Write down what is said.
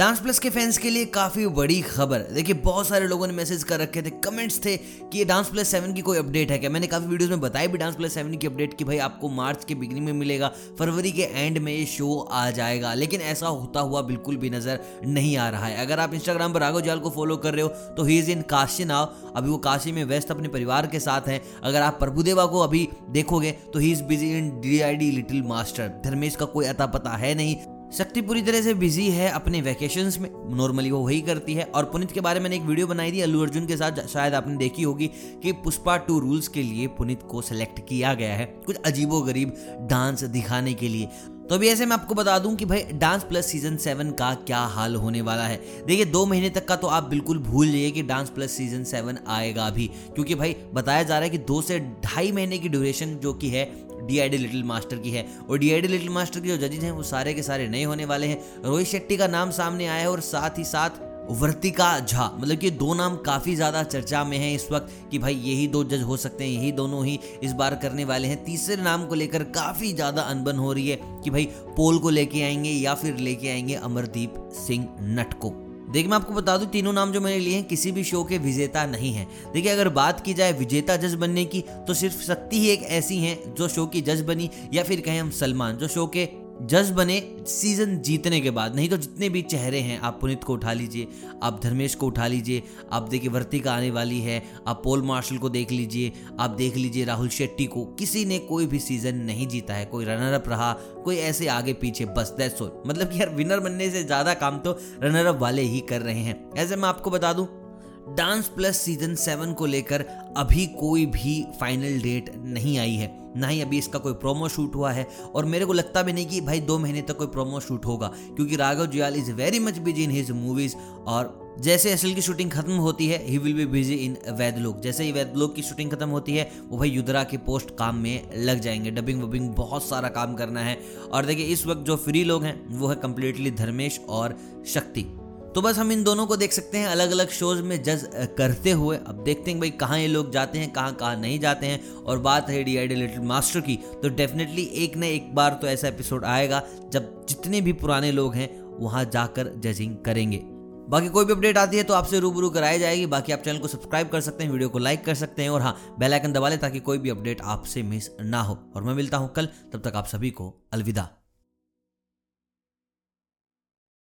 Dance plus के fans के लिए काफ़ी बड़ी खबर देखिए, बहुत सारे लोगों ने मैसेज कर रखे थे कमेंट्स थे कि ये डांस प्लस सेवन की कोई अपडेट है क्या? मैंने काफ़ी वीडियोस में बताया भी डांस प्लस सेवन की अपडेट कि भाई आपको मार्च के बिगनिंग में मिलेगा फरवरी के एंड में ये शो आ जाएगा। लेकिन ऐसा होता हुआ बिल्कुल भी नज़र नहीं आ रहा है। अगर आप इंस्टाग्राम पर राघव जाल को फॉलो कर रहे हो तो ही इज़ इन काशी नाव अभी वो काशी में व्यस्त अपने परिवार के साथ हैं। अगर आप प्रभुदेवा को अभी देखोगे तो he is busy in the Little Master Dharmesh का कोई अता पता है नहीं। शक्ति पूरी तरह से बिज़ी है अपने वैकेशंस में। नॉर्मली वो वही करती है। और पुनित के बारे में एक वीडियो बनाई थी, अल्लू अर्जुन के साथ, शायद आपने देखी होगी कि पुष्पा टू रूल्स के लिए पुनित को सिलेक्ट किया गया है कुछ अजीबो गरीब डांस दिखाने के लिए। तो अभी ऐसे मैं आपको बता दूँ कि भाई डांस प्लस सीज़न सेवन का क्या हाल होने वाला है। देखिए, दो महीने तक का तो आप बिल्कुल भूल जाइए कि डांस प्लस सीज़न सेवन आएगा भी। क्योंकि भाई, बताया जा रहा है कि दो से ढाई महीने की ड्यूरेशन जो कि है D I D Little Master की है और D I D Little Master के जो जजेज हैं, वो सारे के सारे नए होने वाले हैं। रोहित शेट्टी का नाम सामने आया है और साथ ही साथ वर्तिका झा मतलब कि दो नाम काफ़ी ज़्यादा चर्चा में हैं इस वक्त कि भाई यही दो जज हो सकते हैं, यही दोनों ही इस बार करने वाले हैं। तीसरे नाम को लेकर काफ़ी ज़्यादा अनबन हो रही है कि भाई पोल को लेके आएँगे या फिर लेके आएँगे अमरदीप सिंह नट को देखिए, मैं आपको बता दूँ, तीनों नाम जो मैंने लिए हैं, किसी भी शो के विजेता नहीं है। देखिए, अगर बात की जाए विजेता जज बनने की तो सिर्फ़ शक्ति ही एक ऐसी हैं, जो शो की जज बनी, या फिर कहें हम सलमान, जो शो के जज बने सीज़न जीतने के बाद। नहीं तो जितने भी चेहरे हैं, आप पुनित को उठा लीजिए, आप धर्मेश को उठा लीजिए, आप देखिए वर्तिका आने वाली है, आप पोल मार्शल को देख लीजिए, आप देख लीजिए राहुल शेट्टी को। किसी ने कोई भी सीज़न नहीं जीता है, कोई रनर अप रहा, कोई ऐसे आगे पीछे, बस दैट्स ऑल मतलब कि यार विनर बनने से ज़्यादा काम तो रनर अप वाले ही कर रहे हैं। ऐसे मैं आपको बता दूँ डांस प्लस सीज़न सेवन को लेकर अभी कोई भी फाइनल डेट नहीं आई है। ना ही अभी इसका कोई प्रोमो शूट हुआ है और मेरे को लगता भी नहीं कि भाई दो महीने तक कोई प्रोमो शूट होगा, क्योंकि Raghav Juyal is very much busy in his movies और जैसे असल की शूटिंग खत्म होती है he will be busy in वैदलोक जैसे ही वैदलोक की शूटिंग खत्म होती है, वो भाई युद्रा के पोस्ट काम में लग जाएँगे। डबिंग वबिंग बहुत सारा काम करना है। और देखिए, इस वक्त जो फ्री लोग हैं, वो है कंप्लीटली धर्मेश और शक्ति। तो बस हम इन दोनों को देख सकते हैं अलग अलग शोज़ में जज करते हुए। अब देखते हैं भाई कहाँ ये लोग जाते हैं, कहाँ कहाँ नहीं जाते हैं। और बात है डी आई लिटिल मास्टर की तो डेफिनेटली एक न एक बार तो ऐसा एपिसोड आएगा, जब जितने भी पुराने लोग हैं, वहाँ जाकर जजिंग करेंगे। बाकी कोई भी अपडेट आती है तो आपसे रूबरू कराई जाएगी। बाकी आप चैनल को सब्सक्राइब कर सकते हैं, वीडियो को लाइक कर सकते हैं और हाँ बेल आइकन दबा लें ताकि कोई भी अपडेट आपसे मिस ना हो। और मैं मिलता हूँ कल, तब तक आप सभी को अलविदा।